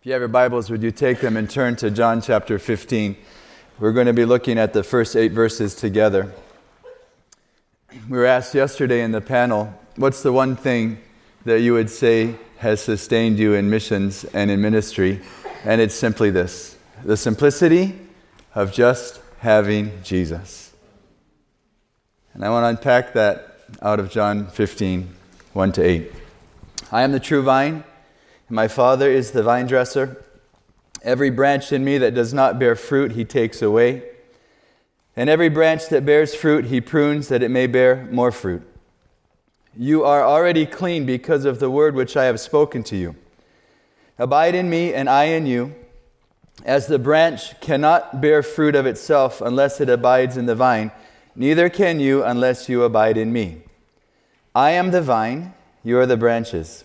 If you have your Bibles, would you take them and turn to John chapter 15? We're going to be looking at the first eight verses together. We were asked yesterday in the panel, what's the one thing that you would say has sustained you in missions and in ministry? And it's simply this the simplicity of just having Jesus. And I want to unpack that out of John 15, 1 to 8. I am the true vine my Father is the vine dresser. Every branch in me that does not bear fruit, he takes away. And every branch that bears fruit, he prunes that it may bear more fruit. You are already clean because of the word which I have spoken to you. Abide in me, and I in you. As the branch cannot bear fruit of itself unless it abides in the vine, neither can you unless you abide in me. I am the vine, you are the branches.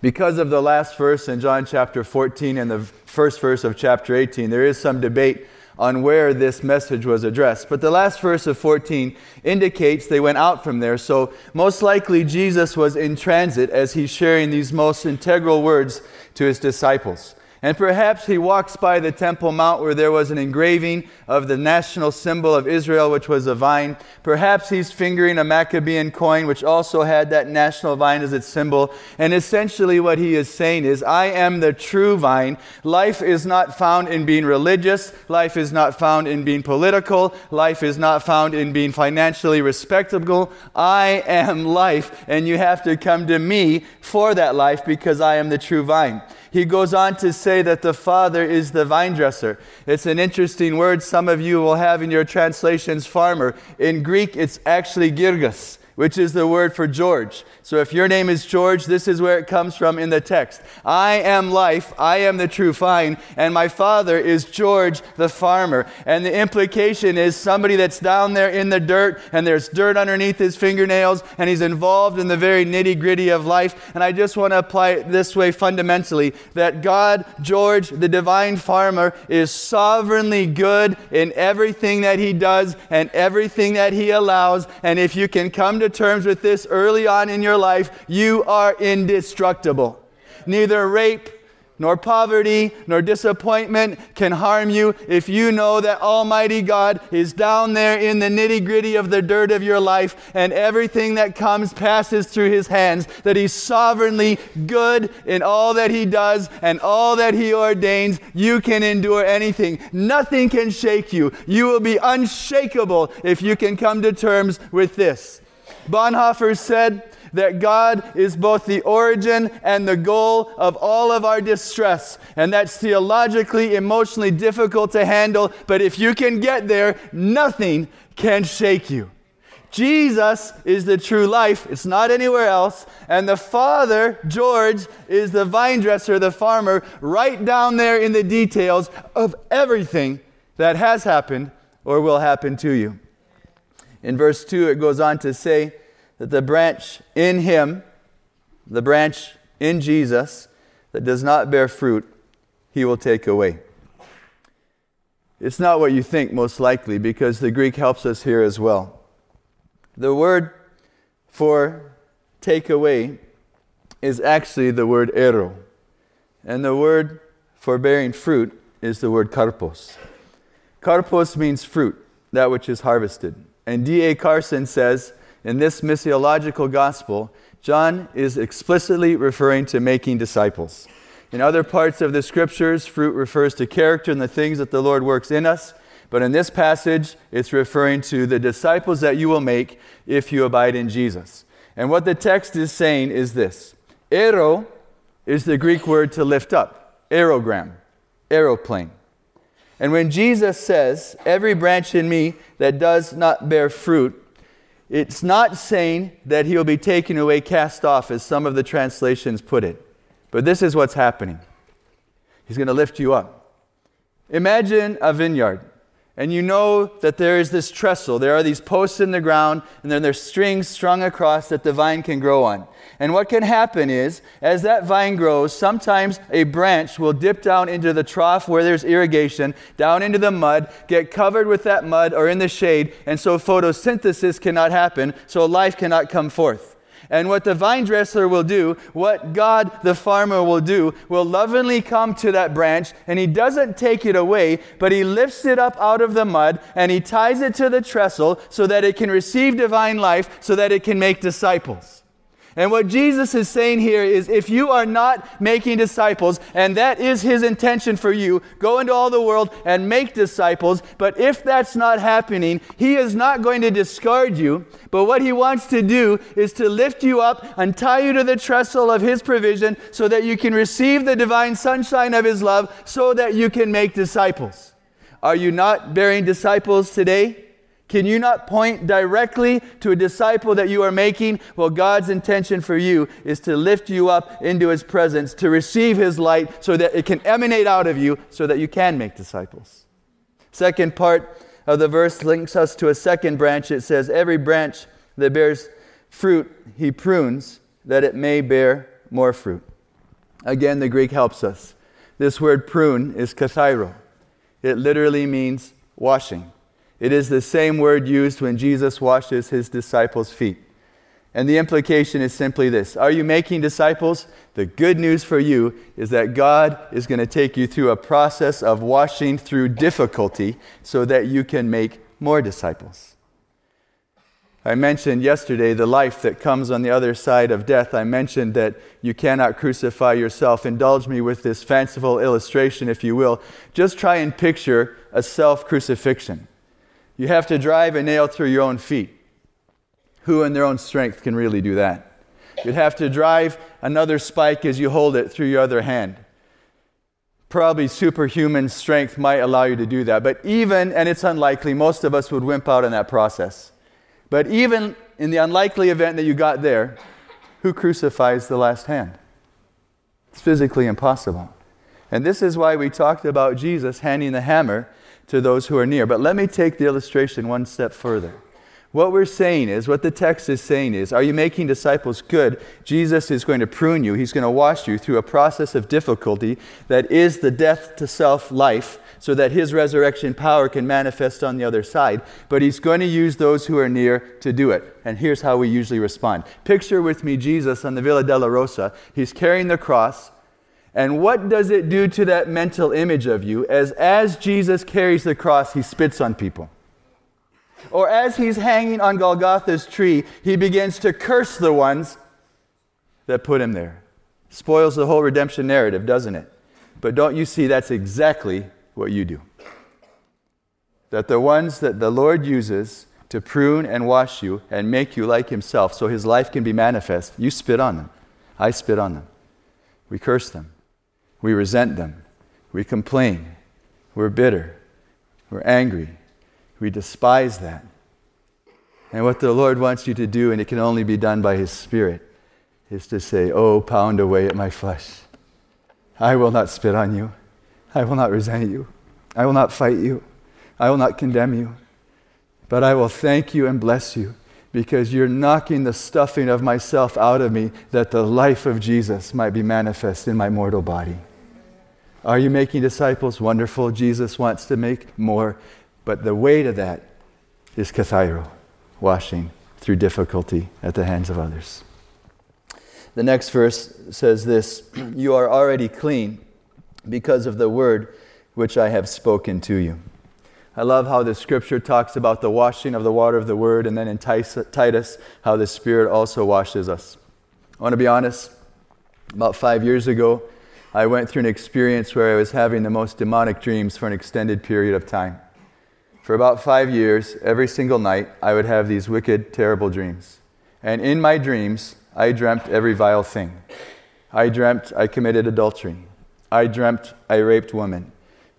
Because of the last verse in John chapter 14 and the first verse of chapter 18, there is some debate on where this message was addressed. But the last verse of 14 indicates they went out from there. So, most likely, Jesus was in transit as he's sharing these most integral words to his disciples. And perhaps he walks by the Temple Mount where there was an engraving of the national symbol of Israel, which was a vine. Perhaps he's fingering a Maccabean coin, which also had that national vine as its symbol. And essentially, what he is saying is, I am the true vine. Life is not found in being religious. Life is not found in being political. Life is not found in being financially respectable. I am life, and you have to come to me for that life because I am the true vine. He goes on to say that the Father is the vine dresser. It's an interesting word some of you will have in your translations, farmer. In Greek, it's actually georgos which is the word for George. So if your name is George, this is where it comes from in the text. I am life, I am the true vine, and my father is George the farmer. And the implication is somebody that's down there in the dirt, and there's dirt underneath his fingernails, and he's involved in the very nitty gritty of life. And I just want to apply it this way fundamentally that God, George, the divine farmer, is sovereignly good in everything that he does and everything that he allows. And if you can come to terms with this early on in your life, you are indestructible. Neither rape, nor poverty, nor disappointment can harm you if you know that Almighty God is down there in the nitty gritty of the dirt of your life and everything that comes passes through His hands, that He's sovereignly good in all that He does and all that He ordains. You can endure anything. Nothing can shake you. You will be unshakable if you can come to terms with this. Bonhoeffer said that God is both the origin and the goal of all of our distress. And that's theologically, emotionally difficult to handle, but if you can get there, nothing can shake you. Jesus is the true life. It's not anywhere else. And the Father, George, is the vine dresser, the farmer, right down there in the details of everything that has happened or will happen to you. In verse 2, it goes on to say that the branch in Him, the branch in Jesus, that does not bear fruit, He will take away. It's not what you think, most likely, because the Greek helps us here as well. The word for take away is actually the word airo. And the word for bearing fruit is the word karpos. Karpos means fruit, that which is harvested. And D.A. Carson says, in this missiological gospel, John is explicitly referring to making disciples. In other parts of the scriptures, fruit refers to character and the things that the Lord works in us. But in this passage, it's referring to the disciples that you will make if you abide in Jesus. And what the text is saying is this Airo is the Greek word to lift up, aerogram, aeroplane. And when Jesus says, Every branch in me that does not bear fruit, it's not saying that he'll be taken away, cast off, as some of the translations put it. But this is what's happening. He's going to lift you up. Imagine a vineyard and you know that there is this trestle. There are these posts in the ground, and then there's strings strung across that the vine can grow on. And what can happen is, as that vine grows, sometimes a branch will dip down into the trough where there's irrigation, down into the mud, get covered with that mud or in the shade, and so photosynthesis cannot happen, so life cannot come forth. And what the vine dresser will do, what God the farmer will do, will lovingly come to that branch and he doesn't take it away, but he lifts it up out of the mud and he ties it to the trestle so that it can receive divine life, so that it can make disciples. And what Jesus is saying here is if you are not making disciples, and that is his intention for you, go into all the world and make disciples. But if that's not happening, he is not going to discard you. But what he wants to do is to lift you up and tie you to the trestle of his provision so that you can receive the divine sunshine of his love so that you can make disciples. Are you not bearing disciples today? Can you not point directly to a disciple that you are making? Well, God's intention for you is to lift you up into His presence, to receive His light so that it can emanate out of you so that you can make disciples. Second part of the verse links us to a second branch. It says, Every branch that bears fruit, He prunes that it may bear more fruit. Again, the Greek helps us. This word prune is kathairo, it literally means washing. It is the same word used when Jesus washes his disciples' feet. And the implication is simply this Are you making disciples? The good news for you is that God is going to take you through a process of washing through difficulty so that you can make more disciples. I mentioned yesterday the life that comes on the other side of death. I mentioned that you cannot crucify yourself. Indulge me with this fanciful illustration, if you will. Just try and picture a self crucifixion. You have to drive a nail through your own feet. Who in their own strength can really do that? You'd have to drive another spike as you hold it through your other hand. Probably superhuman strength might allow you to do that. But even, and it's unlikely, most of us would wimp out in that process. But even in the unlikely event that you got there, who crucifies the last hand? It's physically impossible. And this is why we talked about Jesus handing the hammer to those who are near. But let me take the illustration one step further. What we're saying is, what the text is saying is, are you making disciples good? Jesus is going to prune you. He's going to wash you through a process of difficulty that is the death to self life so that his resurrection power can manifest on the other side. But he's going to use those who are near to do it. And here's how we usually respond. Picture with me Jesus on the Via Dolorosa. He's carrying the cross. And what does it do to that mental image of you as as Jesus carries the cross, he spits on people? Or as he's hanging on Golgotha's tree, he begins to curse the ones that put him there. Spoils the whole redemption narrative, doesn't it? But don't you see that's exactly what you do? That the ones that the Lord uses to prune and wash you and make you like himself so his life can be manifest, you spit on them. I spit on them. We curse them. We resent them. We complain. We're bitter. We're angry. We despise that. And what the Lord wants you to do, and it can only be done by His Spirit, is to say, Oh, pound away at my flesh. I will not spit on you. I will not resent you. I will not fight you. I will not condemn you. But I will thank you and bless you because you're knocking the stuffing of myself out of me that the life of Jesus might be manifest in my mortal body. Are you making disciples? Wonderful. Jesus wants to make more. But the way to that is kathairo, washing through difficulty at the hands of others. The next verse says this You are already clean because of the word which I have spoken to you. I love how the scripture talks about the washing of the water of the word, and then in Titus, how the Spirit also washes us. I want to be honest. About five years ago, I went through an experience where I was having the most demonic dreams for an extended period of time. For about five years, every single night, I would have these wicked, terrible dreams. And in my dreams, I dreamt every vile thing. I dreamt I committed adultery. I dreamt I raped women.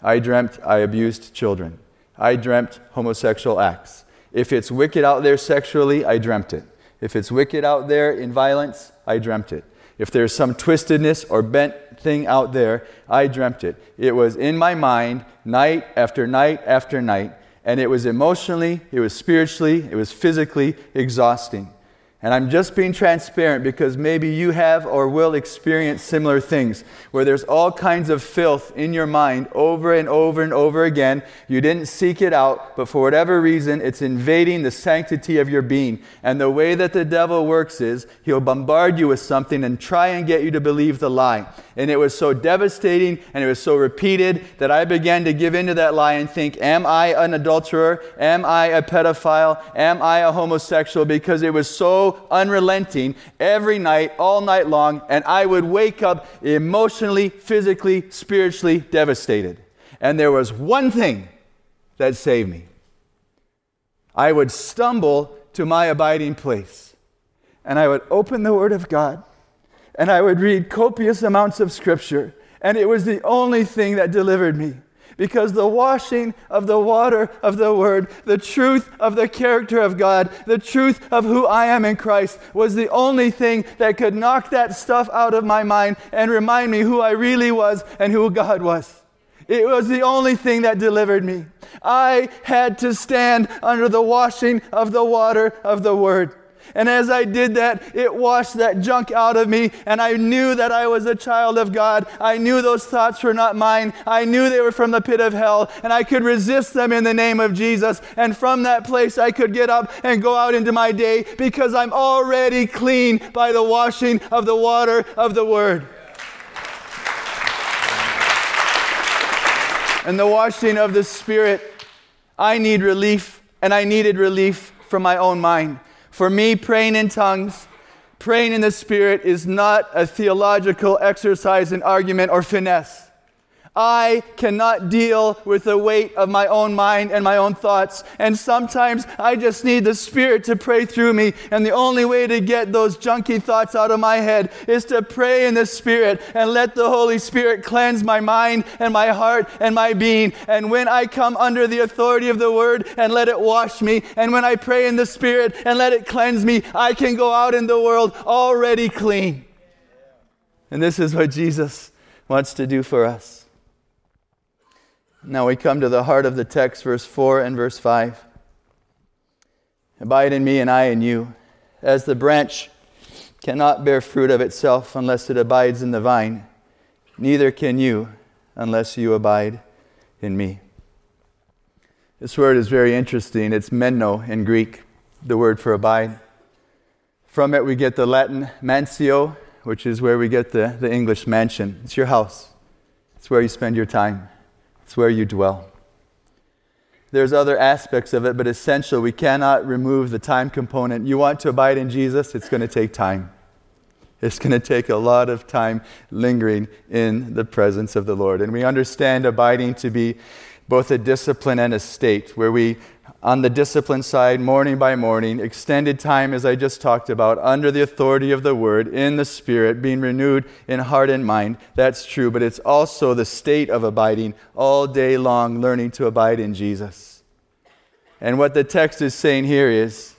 I dreamt I abused children. I dreamt homosexual acts. If it's wicked out there sexually, I dreamt it. If it's wicked out there in violence, I dreamt it. If there's some twistedness or bent thing out there, I dreamt it. It was in my mind night after night after night, and it was emotionally, it was spiritually, it was physically exhausting. And I'm just being transparent because maybe you have or will experience similar things where there's all kinds of filth in your mind over and over and over again. You didn't seek it out, but for whatever reason, it's invading the sanctity of your being. And the way that the devil works is he'll bombard you with something and try and get you to believe the lie. And it was so devastating and it was so repeated that I began to give into that lie and think, Am I an adulterer? Am I a pedophile? Am I a homosexual? Because it was unrelenting every night, all night long, and I would wake up emotionally, physically, spiritually devastated. And there was one thing that saved me I would stumble to my abiding place, and I would open the Word of God, and I would read copious amounts of Scripture, and it was the only thing that delivered me because the washing of the water of the Word, the truth of the character of God, the truth of who I am in Christ was the only thing that could knock that stuff out of my mind and remind me who I really was and who God was. It was the only thing that delivered me. I had to stand under the washing of the water of the Word. And as I did that, it washed that junk out of me, and I knew that I was a child of God. I knew those thoughts were not mine. I knew they were from the pit of hell, and I could resist them in the name of Jesus. And from that place, I could get up and go out into my day because I'm already clean by the washing of the water of the Word. And the washing of the Spirit, I need relief, and I needed relief from my own mind. For me, praying in tongues, praying in the Spirit is not a theological exercise in argument or finesse. I cannot deal with the weight of my own mind and my own thoughts. And sometimes I just need the Spirit to pray through me. And the only way to get those junky thoughts out of my head is to pray in the Spirit and let the Holy Spirit cleanse my mind and my heart and my being. And when I come under the authority of the Word and let it wash me, and when I pray in the Spirit and let it cleanse me, I can go out in the world already clean. And this is what Jesus wants to do for us. Now we come to the heart of the text, verse 4 and verse 5. Abide in me, and I in you. As the branch cannot bear fruit of itself unless it abides in the vine, neither can you unless you abide in me. This word is very interesting. It's meno in Greek, the word for abide. From it, we get the Latin mansio, which is where we get the, the English mansion. It's your house, it's where you spend your time. It's where you dwell. There's other aspects of it, but essential, we cannot remove the time component. You want to abide in Jesus, it's going to take time. It's going to take a lot of time lingering in the presence of the Lord. And we understand abiding to be both a discipline and a state where we on the discipline side, morning by morning, extended time, as I just talked about, under the authority of the Word, in the Spirit, being renewed in heart and mind. That's true, but it's also the state of abiding all day long, learning to abide in Jesus. And what the text is saying here is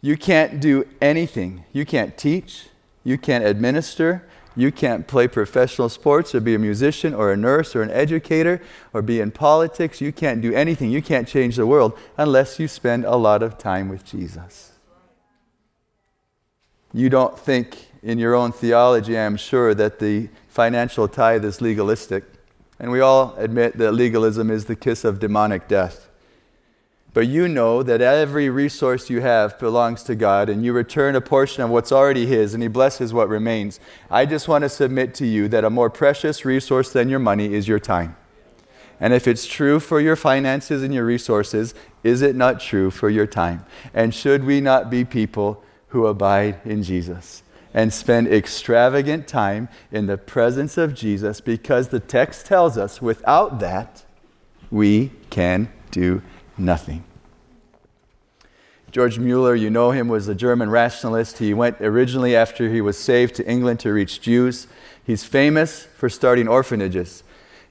you can't do anything. You can't teach, you can't administer, you can't play professional sports or be a musician or a nurse or an educator or be in politics. You can't do anything. You can't change the world unless you spend a lot of time with Jesus. You don't think in your own theology, I'm sure, that the financial tithe is legalistic. And we all admit that legalism is the kiss of demonic death. But you know that every resource you have belongs to God, and you return a portion of what's already His, and He blesses what remains. I just want to submit to you that a more precious resource than your money is your time. And if it's true for your finances and your resources, is it not true for your time? And should we not be people who abide in Jesus and spend extravagant time in the presence of Jesus? Because the text tells us without that, we can do nothing. George Mueller, you know him, was a German rationalist. He went originally after he was saved to England to reach Jews. He's famous for starting orphanages.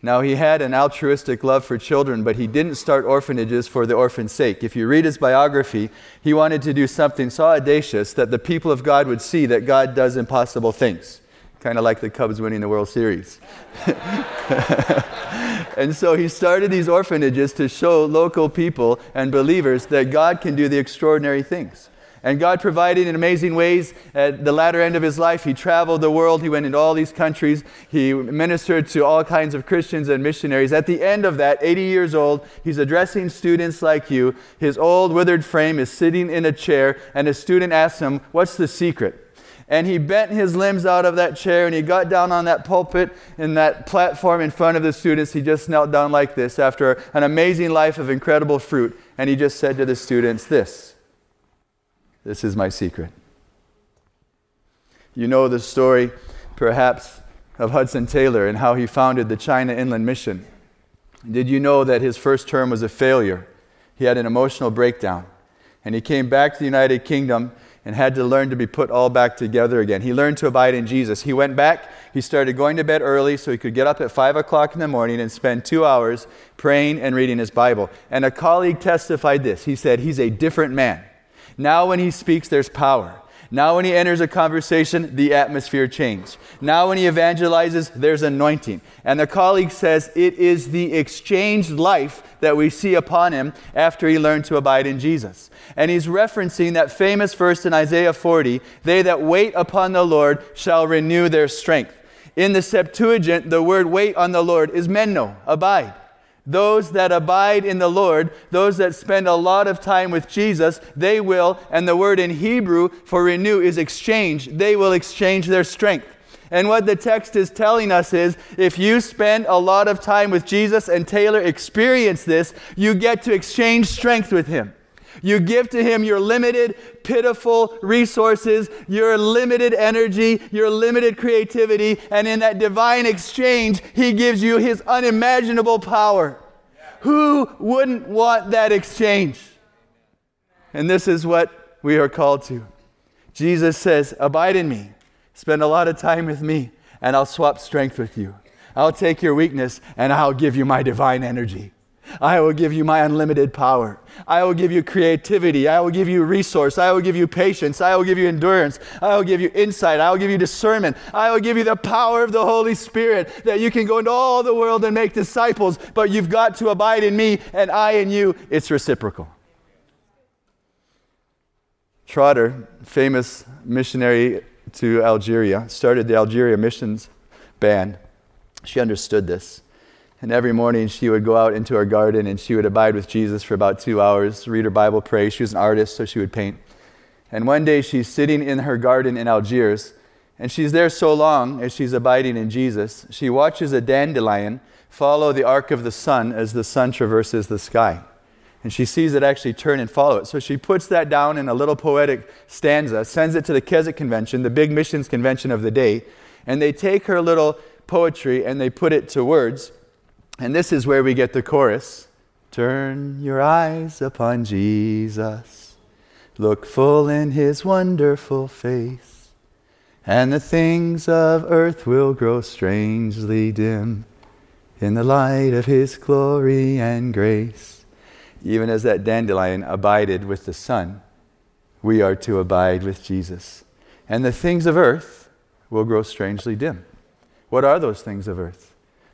Now, he had an altruistic love for children, but he didn't start orphanages for the orphan's sake. If you read his biography, he wanted to do something so audacious that the people of God would see that God does impossible things. Kind of like the Cubs winning the World Series. and so he started these orphanages to show local people and believers that God can do the extraordinary things. And God provided in amazing ways at the latter end of his life. He traveled the world, he went into all these countries, he ministered to all kinds of Christians and missionaries. At the end of that, 80 years old, he's addressing students like you. His old withered frame is sitting in a chair, and a student asks him, What's the secret? And he bent his limbs out of that chair and he got down on that pulpit in that platform in front of the students. He just knelt down like this after an amazing life of incredible fruit. And he just said to the students, This this is my secret. You know the story, perhaps, of Hudson Taylor and how he founded the China Inland Mission. Did you know that his first term was a failure? He had an emotional breakdown. And he came back to the United Kingdom and had to learn to be put all back together again. He learned to abide in Jesus. He went back, he started going to bed early so he could get up at 5 o'clock in the morning and spend two hours praying and reading his Bible. And a colleague testified this. He said, He's a different man. Now, when he speaks, there's power. Now, when he enters a conversation, the atmosphere changes. Now, when he evangelizes, there's anointing. And the colleague says it is the exchanged life that we see upon him after he learned to abide in Jesus. And he's referencing that famous verse in Isaiah 40 They that wait upon the Lord shall renew their strength. In the Septuagint, the word wait on the Lord is meno, abide. Those that abide in the Lord, those that spend a lot of time with Jesus, they will, and the word in Hebrew for renew is exchange, they will exchange their strength. And what the text is telling us is if you spend a lot of time with Jesus, and Taylor experience this, you get to exchange strength with him. You give to Him your limited, pitiful resources, your limited energy, your limited creativity, and in that divine exchange, He gives you His unimaginable power. Who wouldn't want that exchange? And this is what we are called to. Jesus says, Abide in me, spend a lot of time with me, and I'll swap strength with you. I'll take your weakness and I'll give you my divine energy. I will give you my unlimited power. I will give you creativity. I will give you resource. I will give you patience. I will give you endurance. I will give you insight. I will give you discernment. I will give you the power of the Holy Spirit that you can go into all the world and make disciples, but you've got to abide in me and I in you. It's reciprocal. Trotter, famous missionary to Algeria, started the Algeria Missions Band. She understood this. And every morning she would go out into her garden and she would abide with Jesus for about two hours, read her Bible, pray. She was an artist, so she would paint. And one day she's sitting in her garden in Algiers, and she's there so long as she's abiding in Jesus, she watches a dandelion follow the arc of the sun as the sun traverses the sky. And she sees it actually turn and follow it. So she puts that down in a little poetic stanza, sends it to the Keswick Convention, the big missions convention of the day, and they take her little poetry and they put it to words. And this is where we get the chorus Turn your eyes upon Jesus, look full in his wonderful face, and the things of earth will grow strangely dim in the light of his glory and grace. Even as that dandelion abided with the sun, we are to abide with Jesus. And the things of earth will grow strangely dim. What are those things of earth?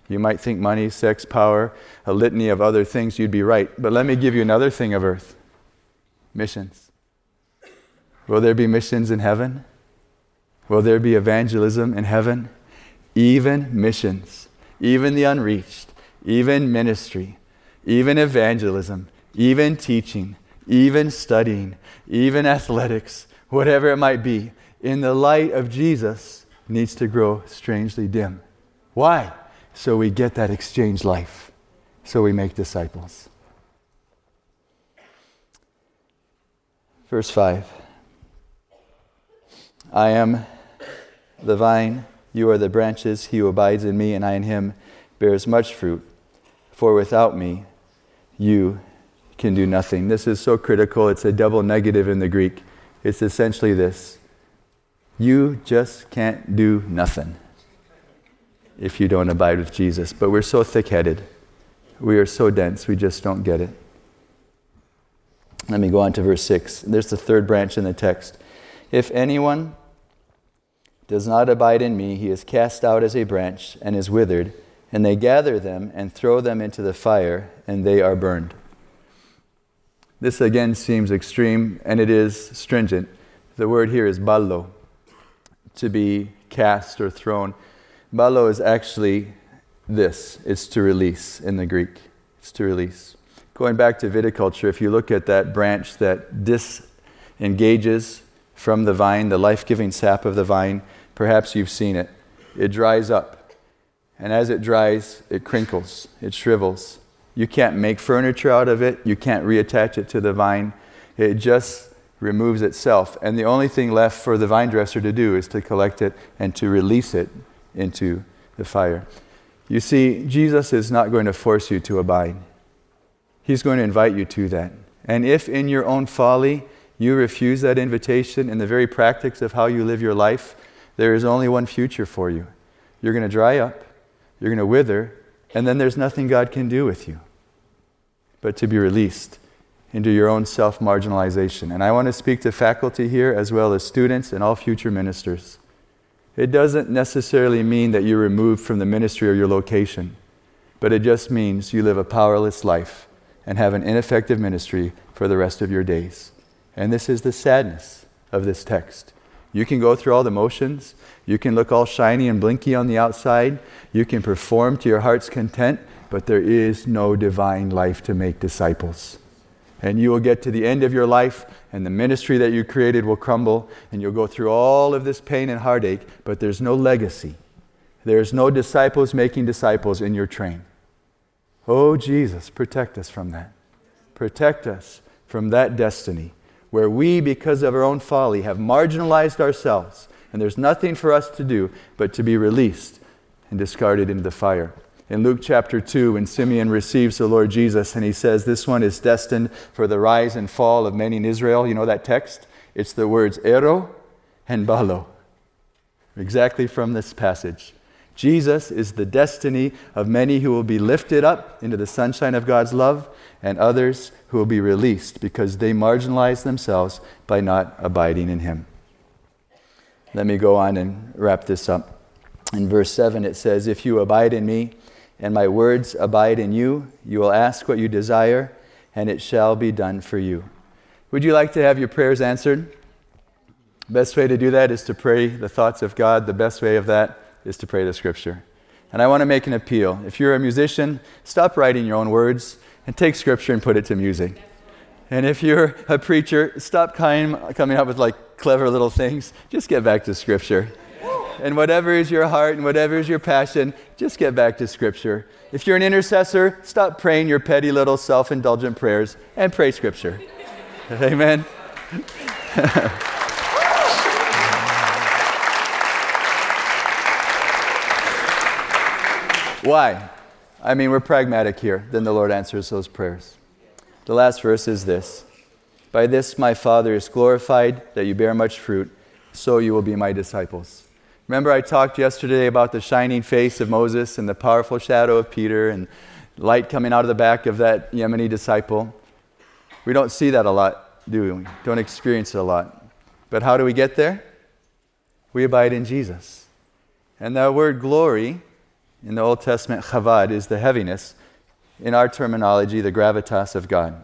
You might think money, sex, power, a litany of other things, you'd be right. But let me give you another thing of earth missions. Will there be missions in heaven? Will there be evangelism in heaven? Even missions, even the unreached, even ministry, even evangelism, even teaching, even studying, even athletics, whatever it might be, in the light of Jesus needs to grow strangely dim. Why? So we get that exchange life, so we make disciples. Verse 5 I am the vine, you are the branches, he who abides in me, and I in him bears much fruit. For without me, you can do nothing. This is so critical. It's a double negative in the Greek. It's essentially this you just can't do nothing. If you don't abide with Jesus. But we're so thick headed. We are so dense, we just don't get it. Let me go on to verse 6. There's the third branch in the text. If anyone does not abide in me, he is cast out as a branch and is withered, and they gather them and throw them into the fire, and they are burned. This again seems extreme, and it is stringent. The word here is ballo, to be cast or thrown. Ballo is actually this it's to release in the Greek. It's to release. Going back to viticulture, if you look at that branch that disengages from the vine, the life giving sap of the vine, perhaps you've seen it. It dries up. And as it dries, it crinkles, it shrivels. You can't make furniture out of it, you can't reattach it to the vine. It just removes itself. And the only thing left for the vine dresser to do is to collect it and to release it into the fire. You see, Jesus is not going to force you to abide, He's going to invite you to that. And if in your own folly you refuse that invitation in the very practice of how you live your life, there is only one future for you. You're going to dry up, you're going to wither, and then there's nothing God can do with you but to be released into your own self marginalization. And I want to speak to faculty here as well as students and all future ministers. It doesn't necessarily mean that you're removed from the ministry or your location, but it just means you live a powerless life and have an ineffective ministry for the rest of your days. And this is the sadness of this text. You can go through all the motions, you can look all shiny and blinky on the outside, you can perform to your heart's content, but there is no divine life to make disciples. And you will get to the end of your life, and the ministry that you created will crumble, and you'll go through all of this pain and heartache, but there's no legacy. There's no disciples making disciples in your train. Oh, Jesus, protect us from that. Protect us from that destiny where we, because of our own folly, have marginalized ourselves, and there's nothing for us to do but to be released and discarded into the fire in Luke chapter 2 when Simeon receives the Lord Jesus and he says, This one is destined for the rise and fall of many in Israel. You know that text? It's the words airo and ballo. Exactly from this passage. Jesus is the destiny of many who will be lifted up into the sunshine of God's love and others who will be released because they marginalize themselves by not abiding in Him. Let me go on and wrap this up. In verse 7, it says, If you abide in me, and my words abide in you. You will ask what you desire, and it shall be done for you. Would you like to have your prayers answered? Best way to do that is to pray the thoughts of God. The best way of that is to pray the scripture. And I want to make an appeal. If you're a musician, stop writing your own words and take scripture and put it to music. And if you're a preacher, stop coming up with like clever little things. Just get back to scripture and whatever is your heart and whatever is your passion, just get back to Scripture. If you're an intercessor, stop praying your petty little self indulgent prayers and pray Scripture. Amen. Why? I mean, we're pragmatic here. Then the Lord answers those prayers. The last verse is this By this my Father is glorified, that you bear much fruit, so you will be my disciples. Remember, I talked yesterday about the shining face of Moses and the powerful shadow of Peter and light coming out of the back of that Yemeni disciple. We don't see that a lot, do we? Don't experience it a lot. But how do we get there? We abide in Jesus. And that word glory in the Old Testament, chavad, is the heaviness. In our terminology, the gravitas of God.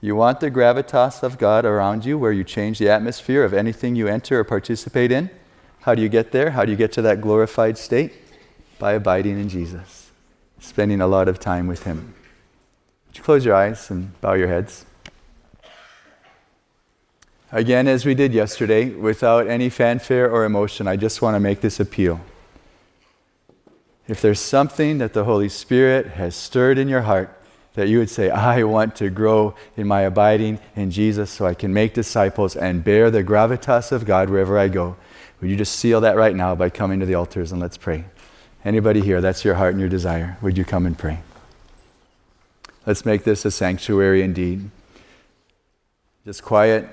You want the gravitas of God around you where you change the atmosphere of anything you enter or participate in? How do you get there? How do you get to that glorified state? By abiding in Jesus, spending a lot of time with Him. Would you close your eyes and bow your heads? Again, as we did yesterday, without any fanfare or emotion, I just want to make this appeal. If there's something that the Holy Spirit has stirred in your heart, that you would say, I want to grow in my abiding in Jesus so I can make disciples and bear the gravitas of God wherever I go. Would you just seal that right now by coming to the altars and let's pray? Anybody here, that's your heart and your desire. Would you come and pray? Let's make this a sanctuary indeed. Just quiet,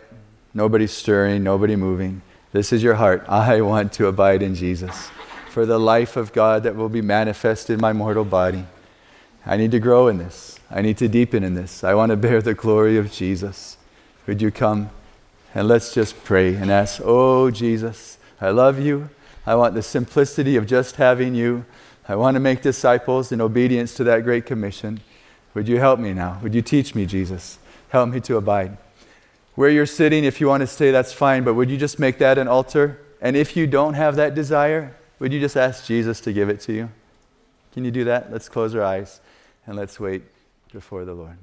nobody stirring, nobody moving. This is your heart. I want to abide in Jesus. for the life of God that will be manifest in my mortal body. I need to grow in this. I need to deepen in this. I want to bear the glory of Jesus. Would you come and let's just pray and ask, Oh, Jesus, I love you. I want the simplicity of just having you. I want to make disciples in obedience to that great commission. Would you help me now? Would you teach me, Jesus? Help me to abide. Where you're sitting, if you want to stay, that's fine, but would you just make that an altar? And if you don't have that desire, would you just ask Jesus to give it to you? Can you do that? Let's close our eyes and let's wait before the Lord.